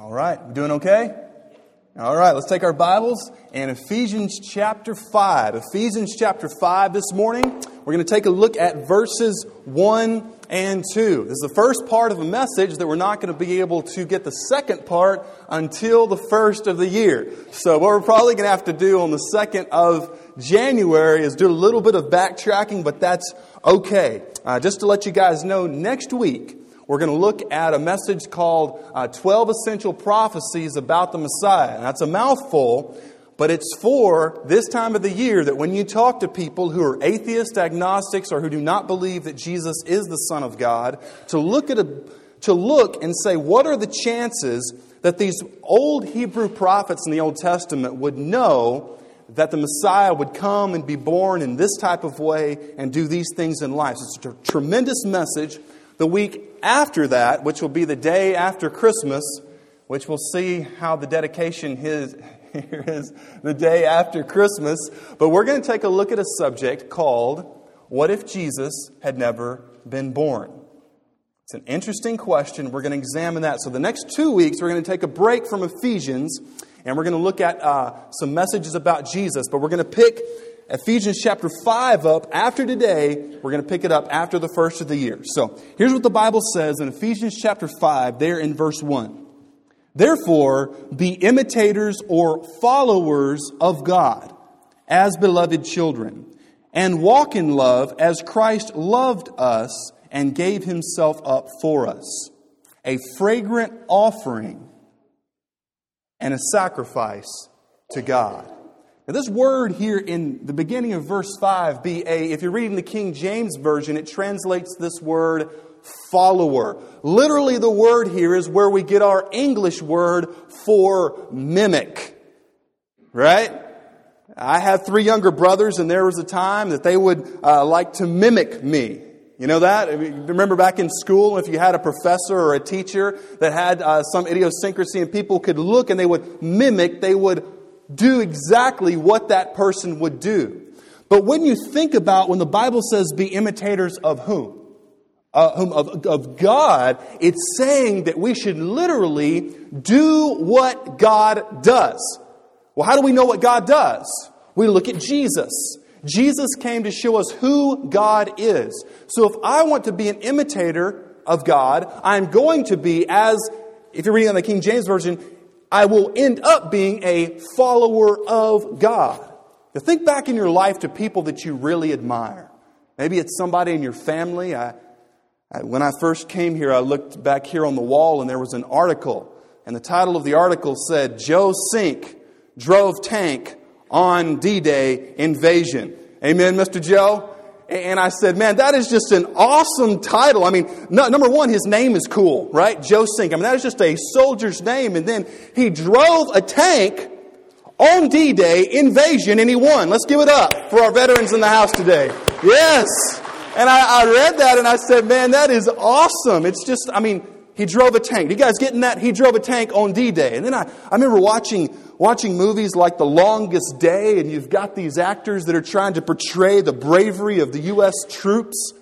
All right, we doing okay? All right, let's take our Bibles and Ephesians chapter 5. Ephesians chapter 5 this morning. We're going to take a look at verses 1 and 2. This is the first part of a message that we're not going to be able to get the second part until the first of the year. So, what we're probably going to have to do on the 2nd of January is do a little bit of backtracking, but that's okay. Uh, just to let you guys know, next week, we're going to look at a message called uh, 12 Essential Prophecies about the Messiah. And that's a mouthful, but it's for this time of the year that when you talk to people who are atheist, agnostics, or who do not believe that Jesus is the Son of God, to look at a, to look and say, what are the chances that these old Hebrew prophets in the Old Testament would know that the Messiah would come and be born in this type of way and do these things in life. It's a tremendous message. The week after that, which will be the day after Christmas, which we'll see how the dedication is, here is the day after Christmas. But we're going to take a look at a subject called What if Jesus had never been born? It's an interesting question. We're going to examine that. So, the next two weeks, we're going to take a break from Ephesians and we're going to look at uh, some messages about Jesus. But we're going to pick Ephesians chapter 5 up after today. We're going to pick it up after the first of the year. So here's what the Bible says in Ephesians chapter 5, there in verse 1. Therefore, be imitators or followers of God as beloved children, and walk in love as Christ loved us and gave himself up for us, a fragrant offering and a sacrifice to God. Now, this word here in the beginning of verse 5, be a, if you're reading the King James Version, it translates this word follower. Literally, the word here is where we get our English word for mimic. Right? I have three younger brothers, and there was a time that they would uh, like to mimic me. You know that? Remember back in school, if you had a professor or a teacher that had uh, some idiosyncrasy and people could look and they would mimic, they would do exactly what that person would do. But when you think about when the Bible says be imitators of whom? Uh, whom of, of God, it's saying that we should literally do what God does. Well, how do we know what God does? We look at Jesus. Jesus came to show us who God is. So if I want to be an imitator of God, I'm going to be, as if you're reading on the King James Version, I will end up being a follower of God. Now think back in your life to people that you really admire. Maybe it's somebody in your family. I, I, when I first came here, I looked back here on the wall and there was an article. And the title of the article said, Joe Sink drove tank on D Day invasion. Amen, Mr. Joe? And I said, man, that is just an awesome title. I mean, no, number one, his name is cool, right? Joe Sink. I mean, that is just a soldier's name. And then he drove a tank on D Day invasion and he won. Let's give it up for our veterans in the house today. Yes. And I, I read that and I said, man, that is awesome. It's just, I mean, he drove a tank. You guys getting that? He drove a tank on D Day. And then I, I remember watching, watching movies like The Longest Day, and you've got these actors that are trying to portray the bravery of the U.S. troops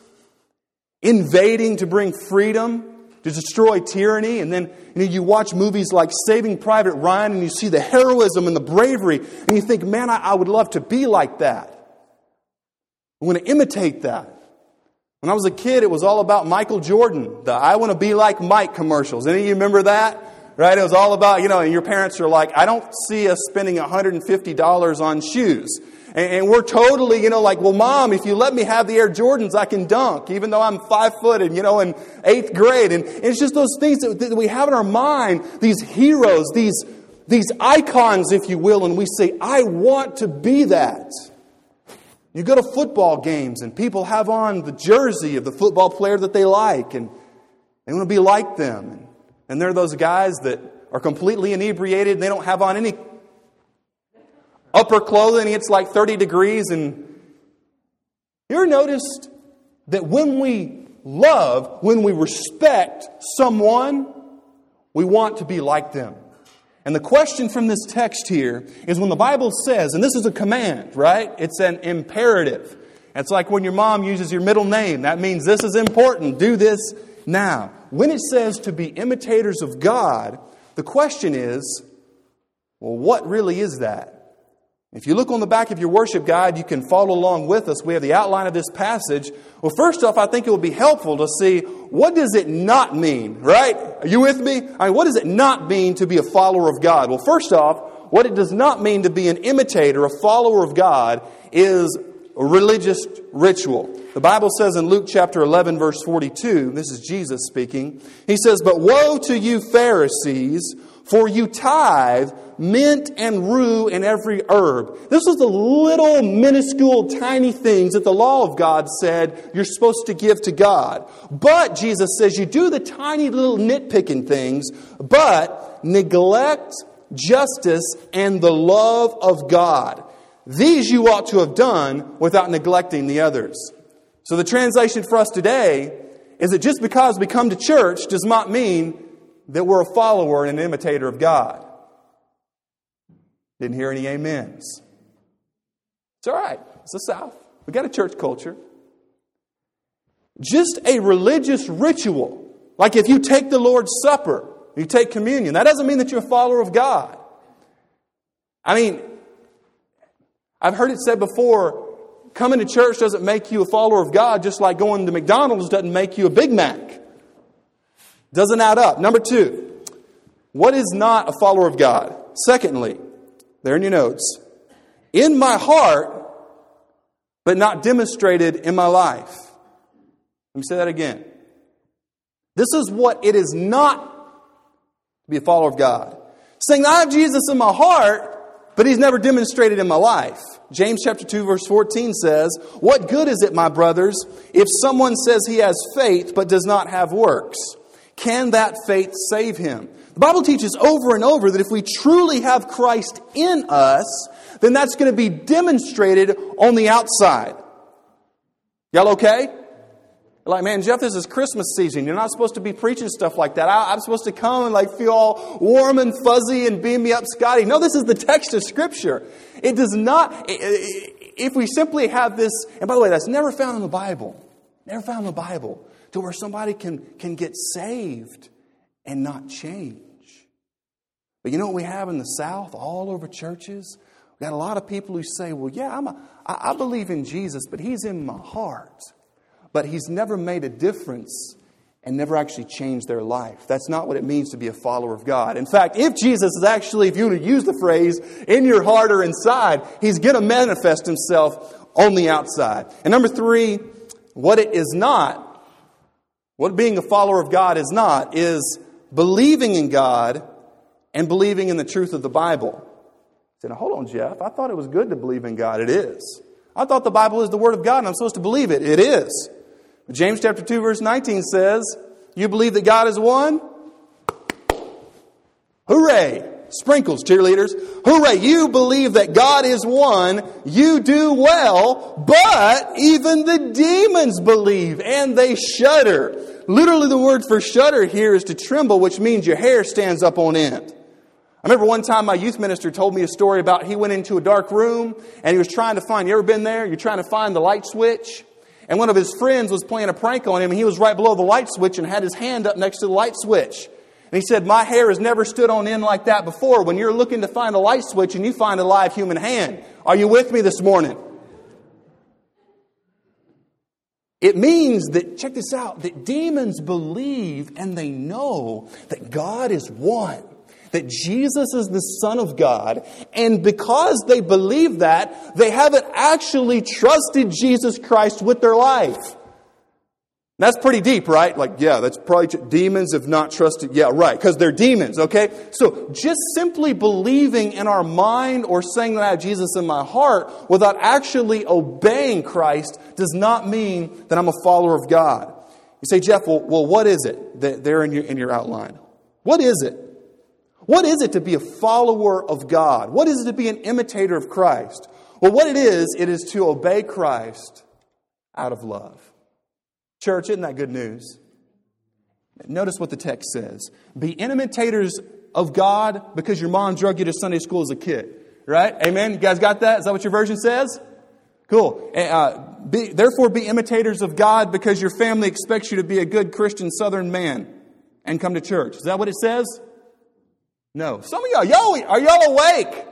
invading to bring freedom, to destroy tyranny. And then you, know, you watch movies like Saving Private Ryan, and you see the heroism and the bravery, and you think, man, I, I would love to be like that. I want to imitate that. When I was a kid, it was all about Michael Jordan, the I want to be like Mike commercials. Any of you remember that? Right? It was all about, you know, and your parents are like, I don't see us spending $150 on shoes. And, we're totally, you know, like, well, mom, if you let me have the Air Jordans, I can dunk, even though I'm five foot and, you know, in eighth grade. And it's just those things that, that we have in our mind, these heroes, these, these icons, if you will, and we say, I want to be that. You go to football games and people have on the jersey of the football player that they like and they want to be like them. And they're those guys that are completely inebriated they don't have on any upper clothing. It's like 30 degrees. And you ever noticed that when we love, when we respect someone, we want to be like them? And the question from this text here is when the Bible says, and this is a command, right? It's an imperative. It's like when your mom uses your middle name. That means this is important. Do this now. When it says to be imitators of God, The question is well, what really is that? If you look on the back of your worship guide, you can follow along with us. We have the outline of this passage. Well, first off, I think it will be helpful to see what does it not mean, right? Are you with me? I mean, what does it not mean to be a follower of God? Well, first off, what it does not mean to be an imitator, a follower of God, is religious ritual. The Bible says in Luke chapter 11, verse 42, this is Jesus speaking, he says, But woe to you, Pharisees! For you tithe mint and rue and every herb. This was the little minuscule tiny things that the law of God said you're supposed to give to God. But Jesus says you do the tiny little nitpicking things, but neglect justice and the love of God. These you ought to have done without neglecting the others. So the translation for us today is that just because we come to church does not mean that we're a follower and an imitator of God. Didn't hear any amens. It's all right. It's the South. We got a church culture. Just a religious ritual, like if you take the Lord's Supper, you take communion, that doesn't mean that you're a follower of God. I mean, I've heard it said before coming to church doesn't make you a follower of God, just like going to McDonald's doesn't make you a Big Mac. Doesn't add up. Number two, what is not a follower of God? Secondly, there in your notes, in my heart, but not demonstrated in my life. Let me say that again. This is what it is not to be a follower of God. Saying, I have Jesus in my heart, but he's never demonstrated in my life. James chapter 2 verse 14 says, What good is it, my brothers, if someone says he has faith but does not have works? Can that faith save him? The Bible teaches over and over that if we truly have Christ in us, then that's going to be demonstrated on the outside. Y'all okay? Like, man, Jeff, this is Christmas season. You're not supposed to be preaching stuff like that. I, am supposed to come and like feel all warm and fuzzy and beam me up, Scotty. No, this is the text of Scripture. It does not, if we simply have this, and by the way, that's never found in the Bible. Never found in the Bible to where somebody can, can get saved and not change. But you know what we have in the South, all over churches? We got a lot of people who say, well, yeah, I'm a, I, I believe in Jesus, but he's in my heart. But he's never made a difference and never actually changed their life. That's not what it means to be a follower of God. In fact, if Jesus is actually, if you were to use the phrase, in your heart or inside, he's going to manifest himself on the outside. And number three, what it is not what being a follower of God is not, is believing in God and believing in the truth of the Bible. Said, hold on, Jeff. I thought it was good to believe in God. It is. I thought the Bible is the Word of God and I'm supposed to believe it. It is. James chapter 2 verse 19 says, you believe that God is one? Hooray! Sprinkles, cheerleaders. Hooray! You believe that God is one. You do well. But even the demons believe and they shudder. Literally, the word for shudder here is to tremble, which means your hair stands up on end. I remember one time my youth minister told me a story about he went into a dark room and he was trying to find, you ever been there? You're trying to find the light switch. And one of his friends was playing a prank on him and he was right below the light switch and had his hand up next to the light switch. And he said, My hair has never stood on end like that before when you're looking to find a light switch and you find a live human hand. Are you with me this morning? It means that, check this out, that demons believe and they know that God is one, that Jesus is the Son of God, and because they believe that, they haven't actually trusted Jesus Christ with their life. That's pretty deep, right? Like, yeah, that's probably demons have not trusted. Yeah, right, because they're demons, okay? So just simply believing in our mind or saying that I have Jesus in my heart without actually obeying Christ does not mean that I'm a follower of God. You say, Jeff, well, well what is it that there in your, in your outline? What is it? What is it to be a follower of God? What is it to be an imitator of Christ? Well, what it is, it is to obey Christ out of love. Church, isn't that good news? Notice what the text says Be imitators of God because your mom drug you to Sunday school as a kid. Right? Amen? You guys got that? Is that what your version says? Cool. Eh, uh, be, therefore, be imitators of God because your family expects you to be a good Christian Southern man and come to church. Is that what it says? No. Some of y'all, y'all are y'all awake?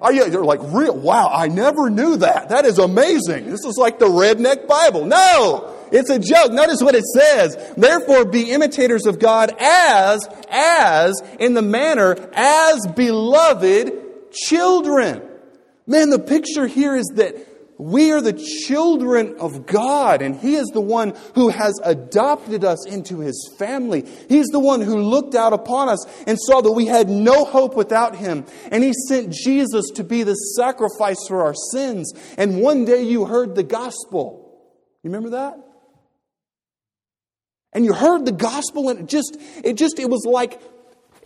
Are you, you're like, real? Wow, I never knew that. That is amazing. This is like the redneck Bible. No! It's a joke. Notice what it says. Therefore be imitators of God as, as, in the manner, as beloved children. Man, the picture here is that we are the children of God, and He is the one who has adopted us into His family. He's the one who looked out upon us and saw that we had no hope without Him. And He sent Jesus to be the sacrifice for our sins. And one day you heard the gospel. You remember that? And you heard the gospel, and it just, it just, it was like,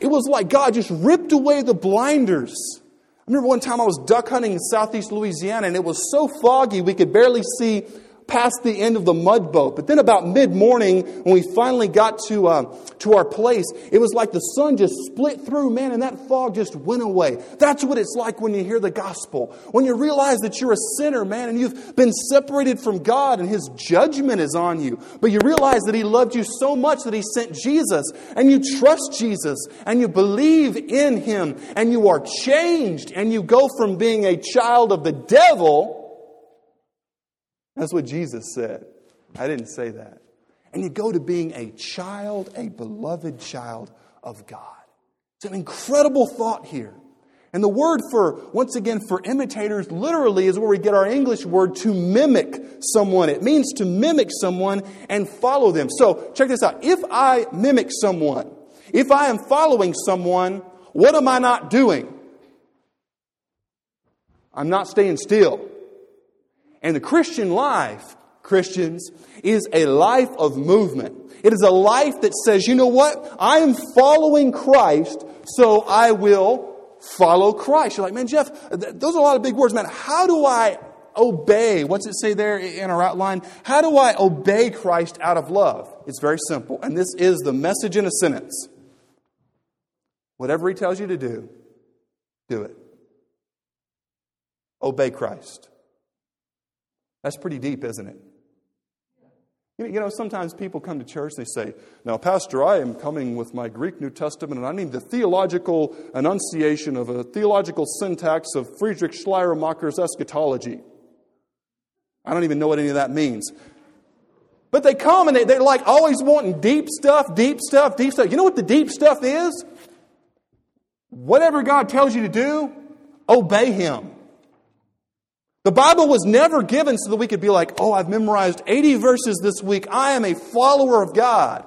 it was like God just ripped away the blinders remember one time I was duck hunting in southeast Louisiana and it was so foggy we could barely see past the end of the mud boat. But then about mid morning, when we finally got to, uh, to our place, it was like the sun just split through, man, and that fog just went away. That's what it's like when you hear the gospel. When you realize that you're a sinner, man, and you've been separated from God and His judgment is on you. But you realize that He loved you so much that He sent Jesus, and you trust Jesus, and you believe in Him, and you are changed, and you go from being a child of the devil that's what Jesus said. I didn't say that. And you go to being a child, a beloved child of God. It's an incredible thought here. And the word for, once again, for imitators literally is where we get our English word to mimic someone. It means to mimic someone and follow them. So, check this out. If I mimic someone, if I am following someone, what am I not doing? I'm not staying still. And the Christian life, Christians, is a life of movement. It is a life that says, you know what? I am following Christ, so I will follow Christ. You're like, man, Jeff, those are a lot of big words, man. How do I obey? What's it say there in our outline? How do I obey Christ out of love? It's very simple. And this is the message in a sentence. Whatever he tells you to do, do it. Obey Christ. That's pretty deep, isn't it? You know, sometimes people come to church and they say, Now, Pastor, I am coming with my Greek New Testament and I need the theological enunciation of a theological syntax of Friedrich Schleiermacher's eschatology. I don't even know what any of that means. But they come and they, they're like always wanting deep stuff, deep stuff, deep stuff. You know what the deep stuff is? Whatever God tells you to do, obey Him. The Bible was never given so that we could be like, oh, I've memorized 80 verses this week. I am a follower of God.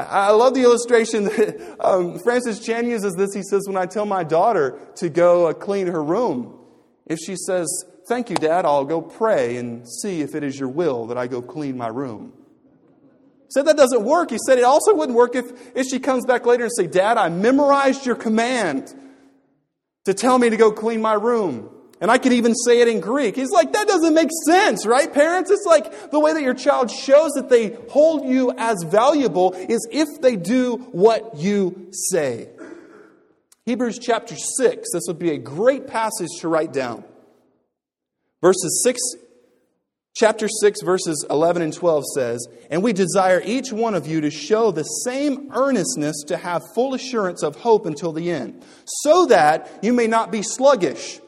I love the illustration that um, Francis Chan uses this. He says, When I tell my daughter to go uh, clean her room, if she says, Thank you, Dad, I'll go pray and see if it is your will that I go clean my room. He said that doesn't work. He said it also wouldn't work if, if she comes back later and say, Dad, I memorized your command to tell me to go clean my room. And I could even say it in Greek. He's like, that doesn't make sense, right, parents? It's like the way that your child shows that they hold you as valuable is if they do what you say. Hebrews chapter 6, this would be a great passage to write down. Verses 6, chapter 6, verses 11 and 12 says, And we desire each one of you to show the same earnestness to have full assurance of hope until the end, so that you may not be sluggish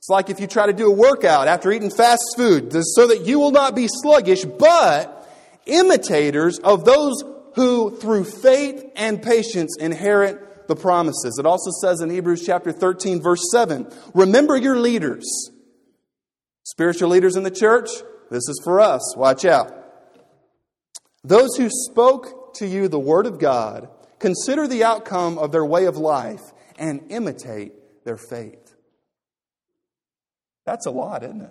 it's like if you try to do a workout after eating fast food, so that you will not be sluggish, but imitators of those who through faith and patience inherit the promises. It also says in Hebrews chapter 13, verse 7 Remember your leaders. Spiritual leaders in the church, this is for us. Watch out. Those who spoke to you the word of God, consider the outcome of their way of life and imitate their faith. That's a lot, isn't it?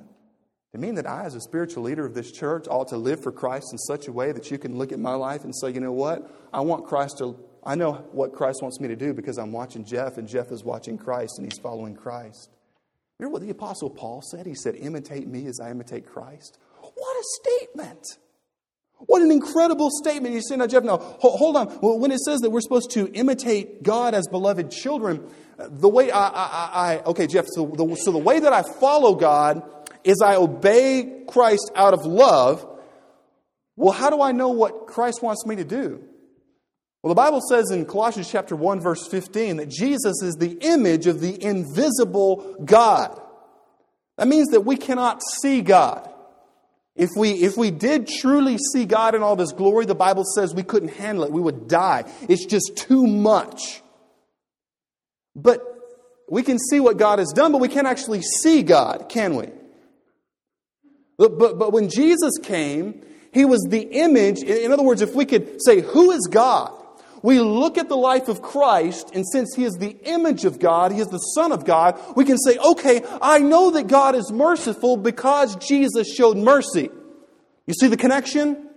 To mean that I, as a spiritual leader of this church, ought to live for Christ in such a way that you can look at my life and say, you know what? I want Christ to, I know what Christ wants me to do because I'm watching Jeff and Jeff is watching Christ and he's following Christ. Remember what the Apostle Paul said? He said, imitate me as I imitate Christ. What a statement! What an incredible statement. You say, now, Jeff, now, hold on. When it says that we're supposed to imitate God as beloved children, uh, the way I, I, I okay, Jeff, so the, so the way that I follow God is I obey Christ out of love. Well, how do I know what Christ wants me to do? Well, the Bible says in Colossians chapter 1 verse 15 that Jesus is the image of the invisible God. That means that we cannot see God. If we, if we did truly see God in all of His glory, the Bible says we couldn't handle it. We would die. It's just too much. But we can see what God has done, but we can't actually see God, can we? But, but, but when Jesus came, He was the image. In other words, if we could say, Who is God? We look at the life of Christ, and since He is the image of God, He is the Son of God, we can say, okay, I know that God is merciful because Jesus showed mercy. You see the connection?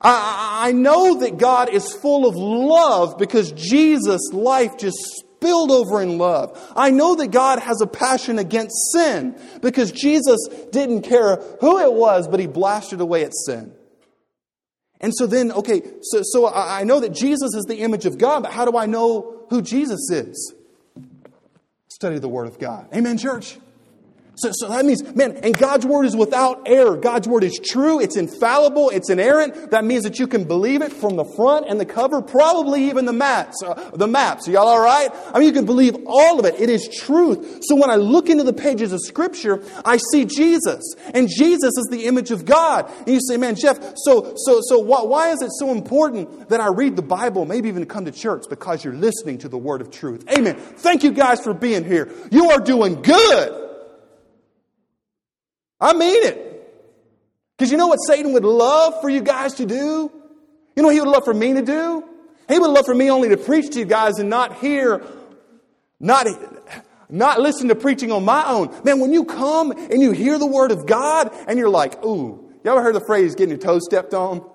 I, I know that God is full of love because Jesus' life just spilled over in love. I know that God has a passion against sin because Jesus didn't care who it was, but He blasted away at sin. And so then, okay, so, so I know that Jesus is the image of God, but how do I know who Jesus is? Study the Word of God. Amen, church? So, so that means, man, and God's word is without error. God's word is true, it's infallible, it's inerrant. That means that you can believe it from the front and the cover, probably even the maps. Uh, the maps. Are y'all all right? I mean, you can believe all of it. It is truth. So when I look into the pages of Scripture, I see Jesus, and Jesus is the image of God. And you say, man, Jeff, so so so why, why is it so important that I read the Bible, maybe even come to church, because you're listening to the word of truth? Amen. Thank you guys for being here. You are doing good. I mean it. Because you know what Satan would love for you guys to do? You know what he would love for me to do? He would love for me only to preach to you guys and not hear, not, not listen to preaching on my own. Man, when you come and you hear the word of God and you're like, ooh, you ever heard the phrase getting your toes stepped on?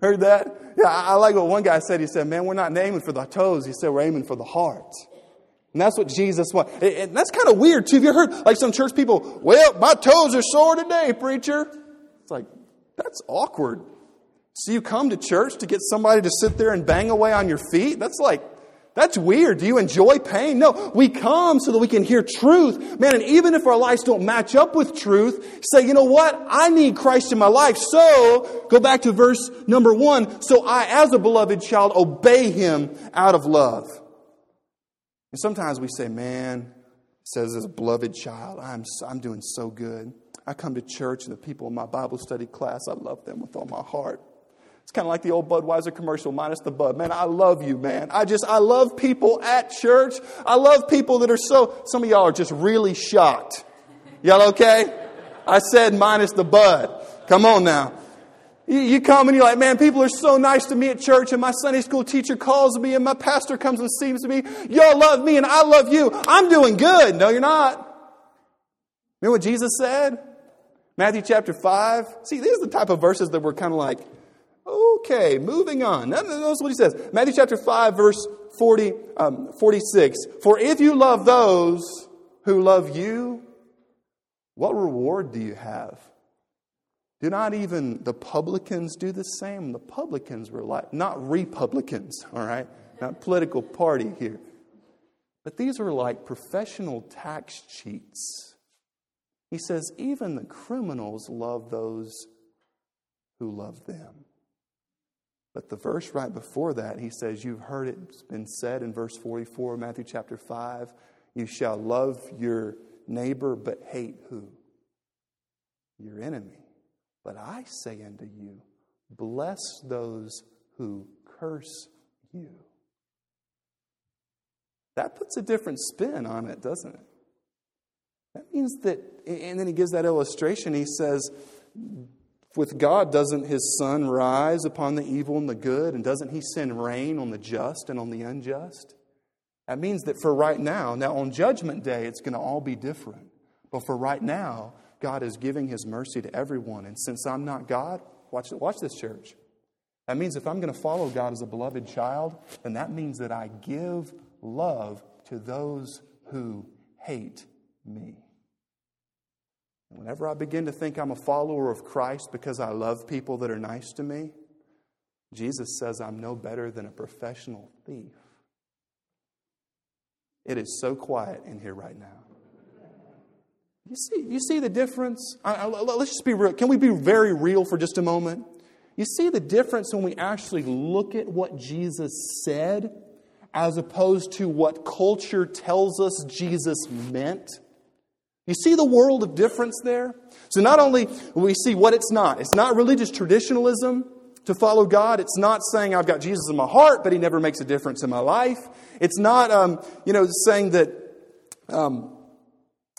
Heard that? Yeah, I like what one guy said. He said, man, we're not aiming for the toes. He said, we're aiming for the heart. And that's what Jesus wants. And that's kind of weird too. Have you heard like some church people, well, my toes are sore today, preacher? It's like, that's awkward. So you come to church to get somebody to sit there and bang away on your feet? That's like, that's weird. Do you enjoy pain? No, we come so that we can hear truth. Man, and even if our lives don't match up with truth, say, you know what? I need Christ in my life. So, go back to verse number one. So I, as a beloved child, obey him out of love. And sometimes we say, man, says a beloved child, I'm, I'm doing so good. I come to church and the people in my Bible study class, I love them with all my heart. It's kind of like the old Budweiser commercial, minus the bud. Man, I love you, man. I just, I love people at church. I love people that are so, some of y'all are just really shocked. Y'all okay? I said minus the bud. Come on now. You, come and you're like, man, people are so nice to me at church, and my Sunday school teacher calls me, and my pastor comes and sees me. Y'all love me, and I love you. I'm doing good. No, you're not. Remember what Jesus said? Matthew chapter 5. See, these are the type of verses that we're kind of like, okay, moving on. Notice what he says. Matthew chapter 5, verse 40, um, 46. For if you love those who love you, what reward do you have? Do not even the publicans do the same? The publicans were like, not republicans, all right? Not political party here. But these were like professional tax cheats. He says, even the criminals love those who love them. But the verse right before that, he says, You've heard it's been said in verse 44 Matthew chapter 5 you shall love your neighbor, but hate who? Your enemy. But I say unto you, bless those who curse you. That puts a different spin on it, doesn't it? That means that, and then he gives that illustration. He says, with God, doesn't his sun rise upon the evil and the good? And doesn't he send rain on the just and on the unjust? That means that for right now, now on Judgment Day, it's going to all be different. But for right now, God is giving His mercy to everyone. And since I'm not God, watch, watch this, church. That means if I'm going to follow God as a beloved child, then that means that I give love to those who hate me. And whenever I begin to think I'm a follower of Christ because I love people that are nice to me, Jesus says I'm no better than a professional thief. It is so quiet in here right now. You see, you see the difference? I, I, let's just be real. Can we be very real for just a moment? You see the difference when we actually look at what Jesus said as opposed to what culture tells us Jesus meant? You see the world of difference there? So not only we see what it's not, it's not religious traditionalism to follow God. It's not saying I've got Jesus in my heart, but he never makes a difference in my life. It's not, um, you know, saying that, um,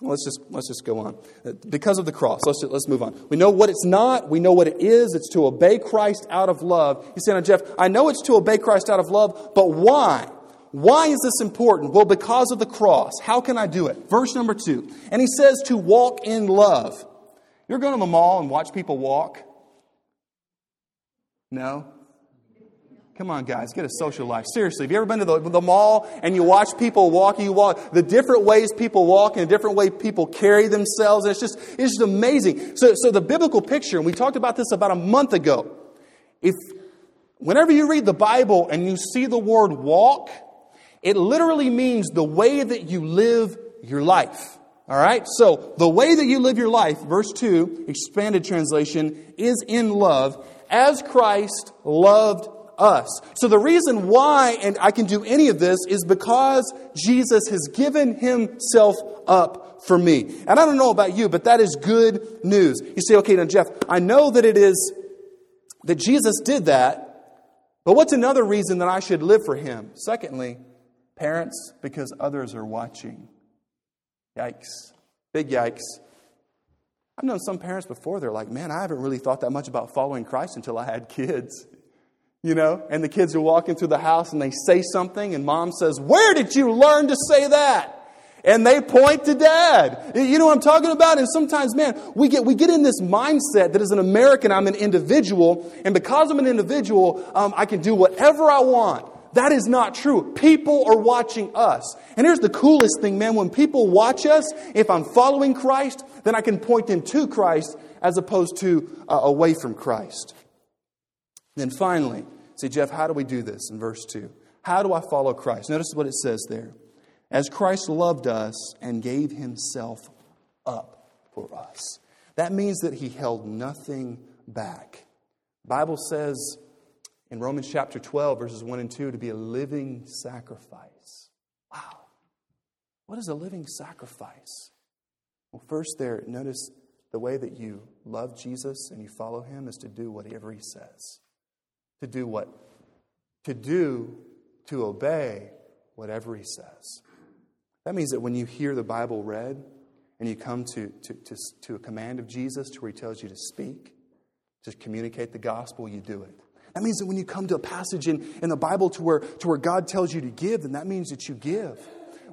let's just, let's just go on. Uh, because of the cross, let's, just, let's move on. We know what it's not. We know what it is. It's to obey Christ out of love. You say, now, Jeff, I know it's to obey Christ out of love, but why? Why is this important? Well, because of the cross. How can I do it? Verse number two. And he says to walk in love. You're going to the mall and watch people walk? No? Come on, guys, get a social life. Seriously, have you ever been to the, the mall and you watch people walk? You walk the different ways people walk and the different way people carry themselves. it's just it's just amazing. So, so the biblical picture, and we talked about this about a month ago. If whenever you read the Bible and you see the word walk, it literally means the way that you live your life. All right? So, the way that you live your life, verse 2, expanded translation, is in love, as Christ loved us. So, the reason why, and I can do any of this, is because Jesus has given himself up for me. And I don't know about you, but that is good news. You say, okay, now, Jeff, I know that it is that Jesus did that, but what's another reason that I should live for him? Secondly, Parents, because others are watching. Yikes. Big yikes. I've known some parents before, they're like, man, I haven't really thought that much about following Christ until I had kids. You know, and the kids are walking through the house and they say something, and mom says, Where did you learn to say that? and they point to dad. You know what I'm talking about? And sometimes, man, we get, we get in this mindset that as an American, I'm an individual, and because I'm an individual, um, I can do whatever I want. That is not true. People are watching us. And here's the coolest thing, man. When people watch us, if I'm following Christ, then I can point them to Christ as opposed to uh, away from Christ. Then finally, say, Jeff, how do we do this in verse 2? How do I follow Christ? Notice what it says there. As Christ loved us and gave himself up for us. That means that he held nothing back. Bible says in Romans chapter 12, verses 1 and 2, to be a living sacrifice. Wow. What is a living sacrifice? Well, first, there, notice the way that you love Jesus and you follow him is to do whatever he says. To do what? To do, to obey whatever he says. That means that when you hear the Bible read and you come to, to, to, to a command of Jesus to where he tells you to speak, to communicate the gospel, you do it. That means that when you come to a passage in, in the Bible to where, to where God tells you to give, then that means that you give.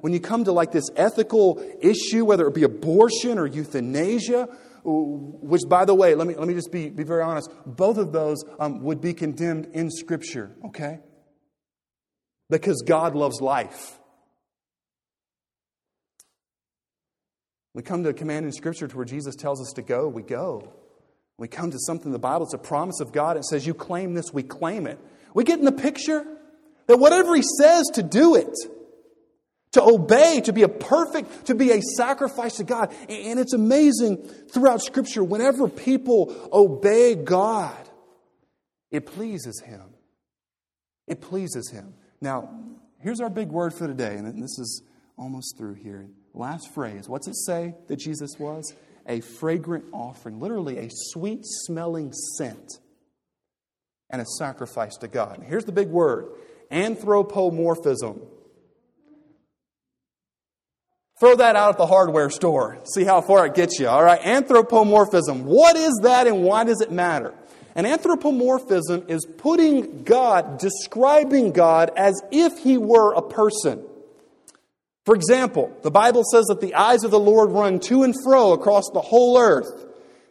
When you come to like this ethical issue, whether it be abortion or euthanasia, which by the way, let me, let me just be, be very honest, both of those um, would be condemned in Scripture, okay? Because God loves life. We come to a command in Scripture to where Jesus tells us to go, we go. We come to something in the Bible, it's a promise of God. It says, You claim this, we claim it. We get in the picture that whatever He says to do it, to obey, to be a perfect, to be a sacrifice to God. And it's amazing throughout Scripture, whenever people obey God, it pleases Him. It pleases Him. Now, here's our big word for today, and this is almost through here. Last phrase. What's it say that Jesus was? a fragrant offering, literally a sweet smelling scent, and a sacrifice to God. Here's the big word anthropomorphism. Throw that out at the hardware store. See how far it gets you. All right, anthropomorphism. What is that and why does it matter? An anthropomorphism is putting God, describing God as if he were a person. For example, the Bible says that the eyes of the Lord run to and fro across the whole earth.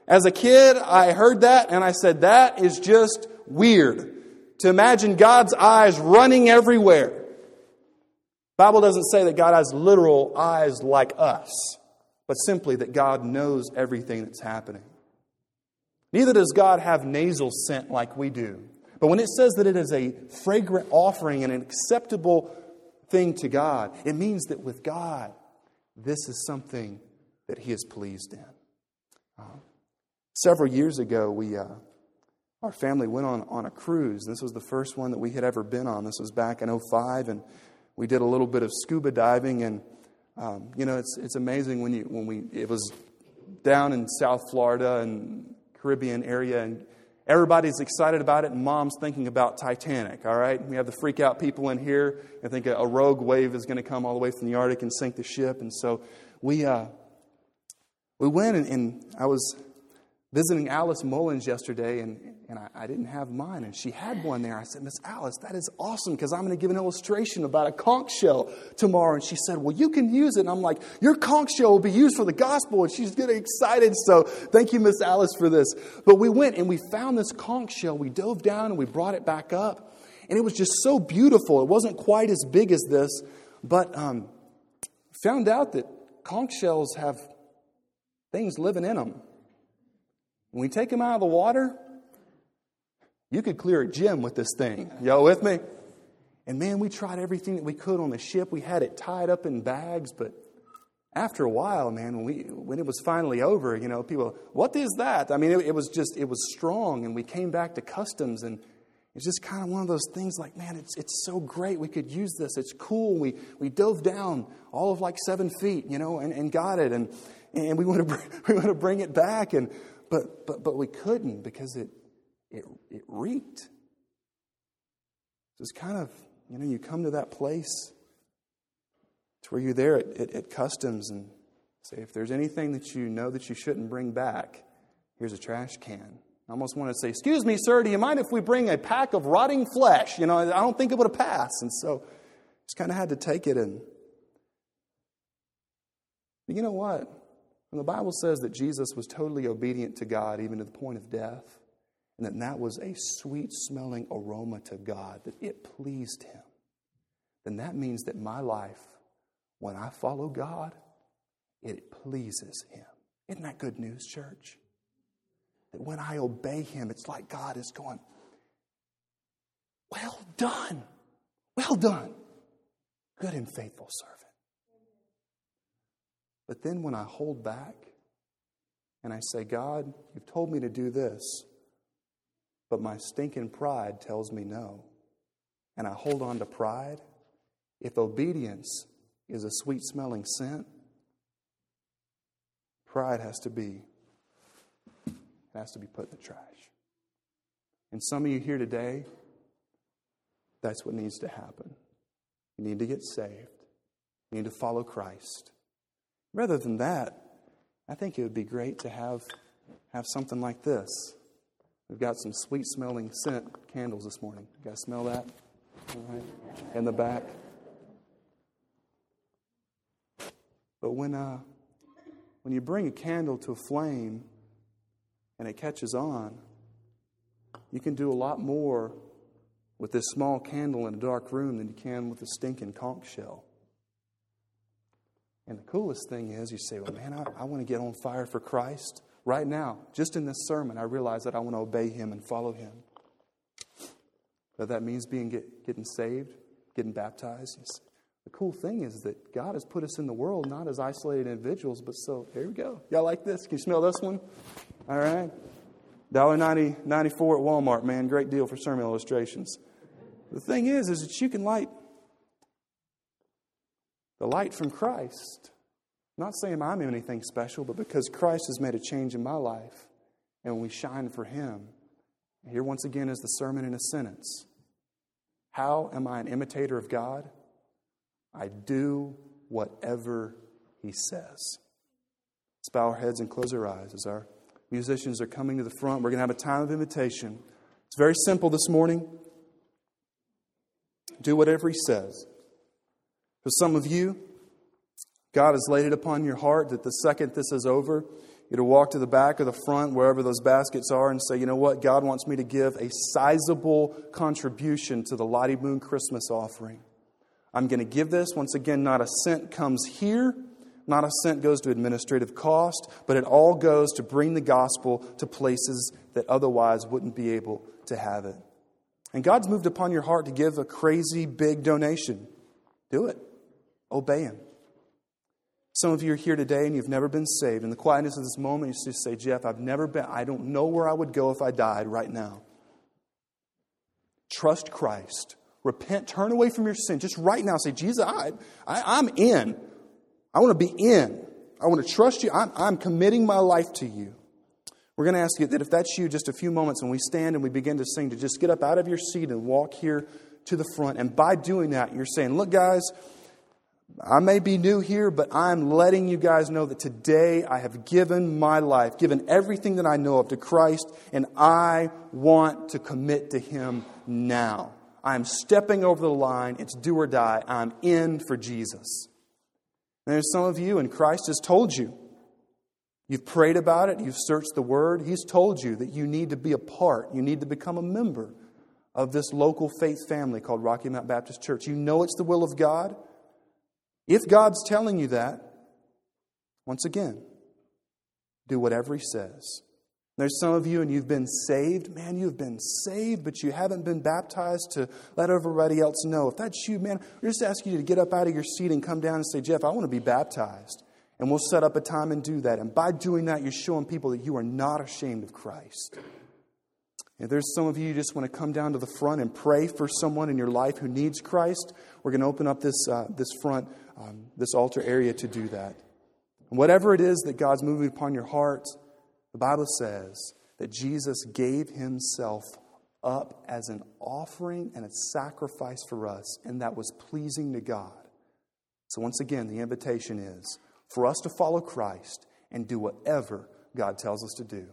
As a kid, I heard that and I said, that is just weird. To imagine God's eyes running everywhere. Bible doesn't say that God has literal eyes like us, but simply that God knows everything that's happening. Neither does God have nasal scent like we do. But when it says that it is a fragrant offering and an acceptable thing to God. It means that with God, this is something that He is pleased in. Uh, several years ago, we, uh, our family went on, on a cruise. This was the first one that we had ever been on. This was back in 05, and we did a little bit of scuba diving. And, um, you know, it's, it's amazing when, you, when we, it was down in South Florida and Caribbean area, and everybody's excited about it, and mom's thinking about Titanic, all right? We have the freak out people in here. I think a, a rogue wave is going to come all the way from the Arctic and sink the ship. And so we, uh, we went, and, and I was visiting Alice Mullins yesterday, and, and I, I, didn't have mine, and she had one there. I said, Miss Alice, that is awesome because I'm going to give an illustration about a conch shell tomorrow. And she said, Well, you can use it. And I'm like, Your conch shell will be used for the gospel. And she's getting excited. So thank you, Miss Alice, for this. But we went and we found this conch shell. We dove down and we brought it back up. And it was just so beautiful. It wasn't quite as big as this, but um, found out that conch shells have things living in them. When we take them out of the water, you could clear a gym with this thing. Y'all with me? And man, we tried everything that we could on the ship. We had it tied up in bags, but after a while, man, when, we, when it was finally over, you know, people, what is that? I mean, it, it was just, it was strong. And we came back to customs, and it's just kind of one of those things like, man, it's, it's so great. We could use this. It's cool. We, we dove down all of like seven feet, you know, and, and got it. And, and we want to, we want to bring it back. And but, but, but we couldn't because it, it, it reeked. So it's kind of, you know, you come to that place to where you're there at, at, at customs and say, if there's anything that you know that you shouldn't bring back, here's a trash can. I almost want to say, Excuse me, sir, do you mind if we bring a pack of rotting flesh? You know, I don't think it would have passed. And so just kind of had to take it and. You know what? And the Bible says that Jesus was totally obedient to God, even to the point of death, and that that was a sweet smelling aroma to God, that it pleased Him. Then that means that my life, when I follow God, it pleases Him. Isn't that good news, church? That when I obey Him, it's like God is going, Well done, well done, good and faithful servant. But then when I hold back and I say, God, you've told me to do this, but my stinking pride tells me no, and I hold on to pride, if obedience is a sweet smelling scent, pride has to be it has to be put in the trash. And some of you here today, that's what needs to happen. You need to get saved. You need to follow Christ. Rather than that, I think it would be great to have, have something like this. We've got some sweet smelling scent candles this morning. You guys smell that? All right. In the back. But when, uh, when you bring a candle to a flame and it catches on, you can do a lot more with this small candle in a dark room than you can with a stinking conch shell. And the coolest thing is, you say, well, man, I, I want to get on fire for Christ. Right now, just in this sermon, I realize that I want to obey Him and follow Him. But that means being get, getting saved, getting baptized. The cool thing is that God has put us in the world not as isolated individuals, but so here we go. Y'all like this? Can you smell this one? All right. $1.90, 94 at Walmart, man. Great deal for sermon illustrations. The thing is, is that you can light the light from Christ. Not saying I'm anything special, but because Christ has made a change in my life and we shine for Him. Here, once again, is the sermon in a sentence How am I an imitator of God? I do whatever He says. Let's bow our heads and close our eyes as our musicians are coming to the front. We're going to have a time of invitation. It's very simple this morning. Do whatever He says. For some of you, God has laid it upon your heart that the second this is over, you to walk to the back or the front, wherever those baskets are, and say, you know what? God wants me to give a sizable contribution to the Lottie Moon Christmas offering. I'm going to give this. Once again, not a cent comes here, not a cent goes to administrative cost, but it all goes to bring the gospel to places that otherwise wouldn't be able to have it. And God's moved upon your heart to give a crazy big donation. Do it. Obey Him. Some of you are here today and you've never been saved. In the quietness of this moment, you just say, Jeff, I've never been, I don't know where I would go if I died right now. trust Christ. Repent, turn away from your sin. Just right now say, Jesus, I, I, am in. I want to be in. I want to trust you. I'm, I'm committing my life to you. We're going to ask you that if that's you, just a few moments when we stand and we begin to sing, to just get up out of your seat and walk here to the front. And by doing that, you're saying, Look, guys, I may be new here, but I'm letting you guys know that today I have given my life, given everything that I know of to Christ, and I want to commit to Him now. I'm stepping over the line. It's do or die. I'm in for Jesus. And there's some of you, and Christ has told you. You've prayed about it, you've searched the Word. He's told you that you need to be a part, you need to become a member of this local faith family called Rocky Mount Baptist Church. You know it's the will of God. If God's telling you that, once again, do whatever He says. There's some of you and you've been saved. Man, you've been saved, but you haven't been baptized to let everybody else know. If that's you, man, we're just asking you to get up out of your seat and come down and say, Jeff, I want to be baptized. And we'll set up a time and do that. And by doing that, you're showing people that you are not ashamed of Christ. If there's some of you who just want to come down to the front and pray for someone in your life who needs Christ, we're going to open up this, uh, this front, um, this altar area to do that. And whatever it is that God's moving upon your heart, the Bible says that Jesus gave himself up as an offering and a sacrifice for us, and that was pleasing to God. So, once again, the invitation is for us to follow Christ and do whatever God tells us to do.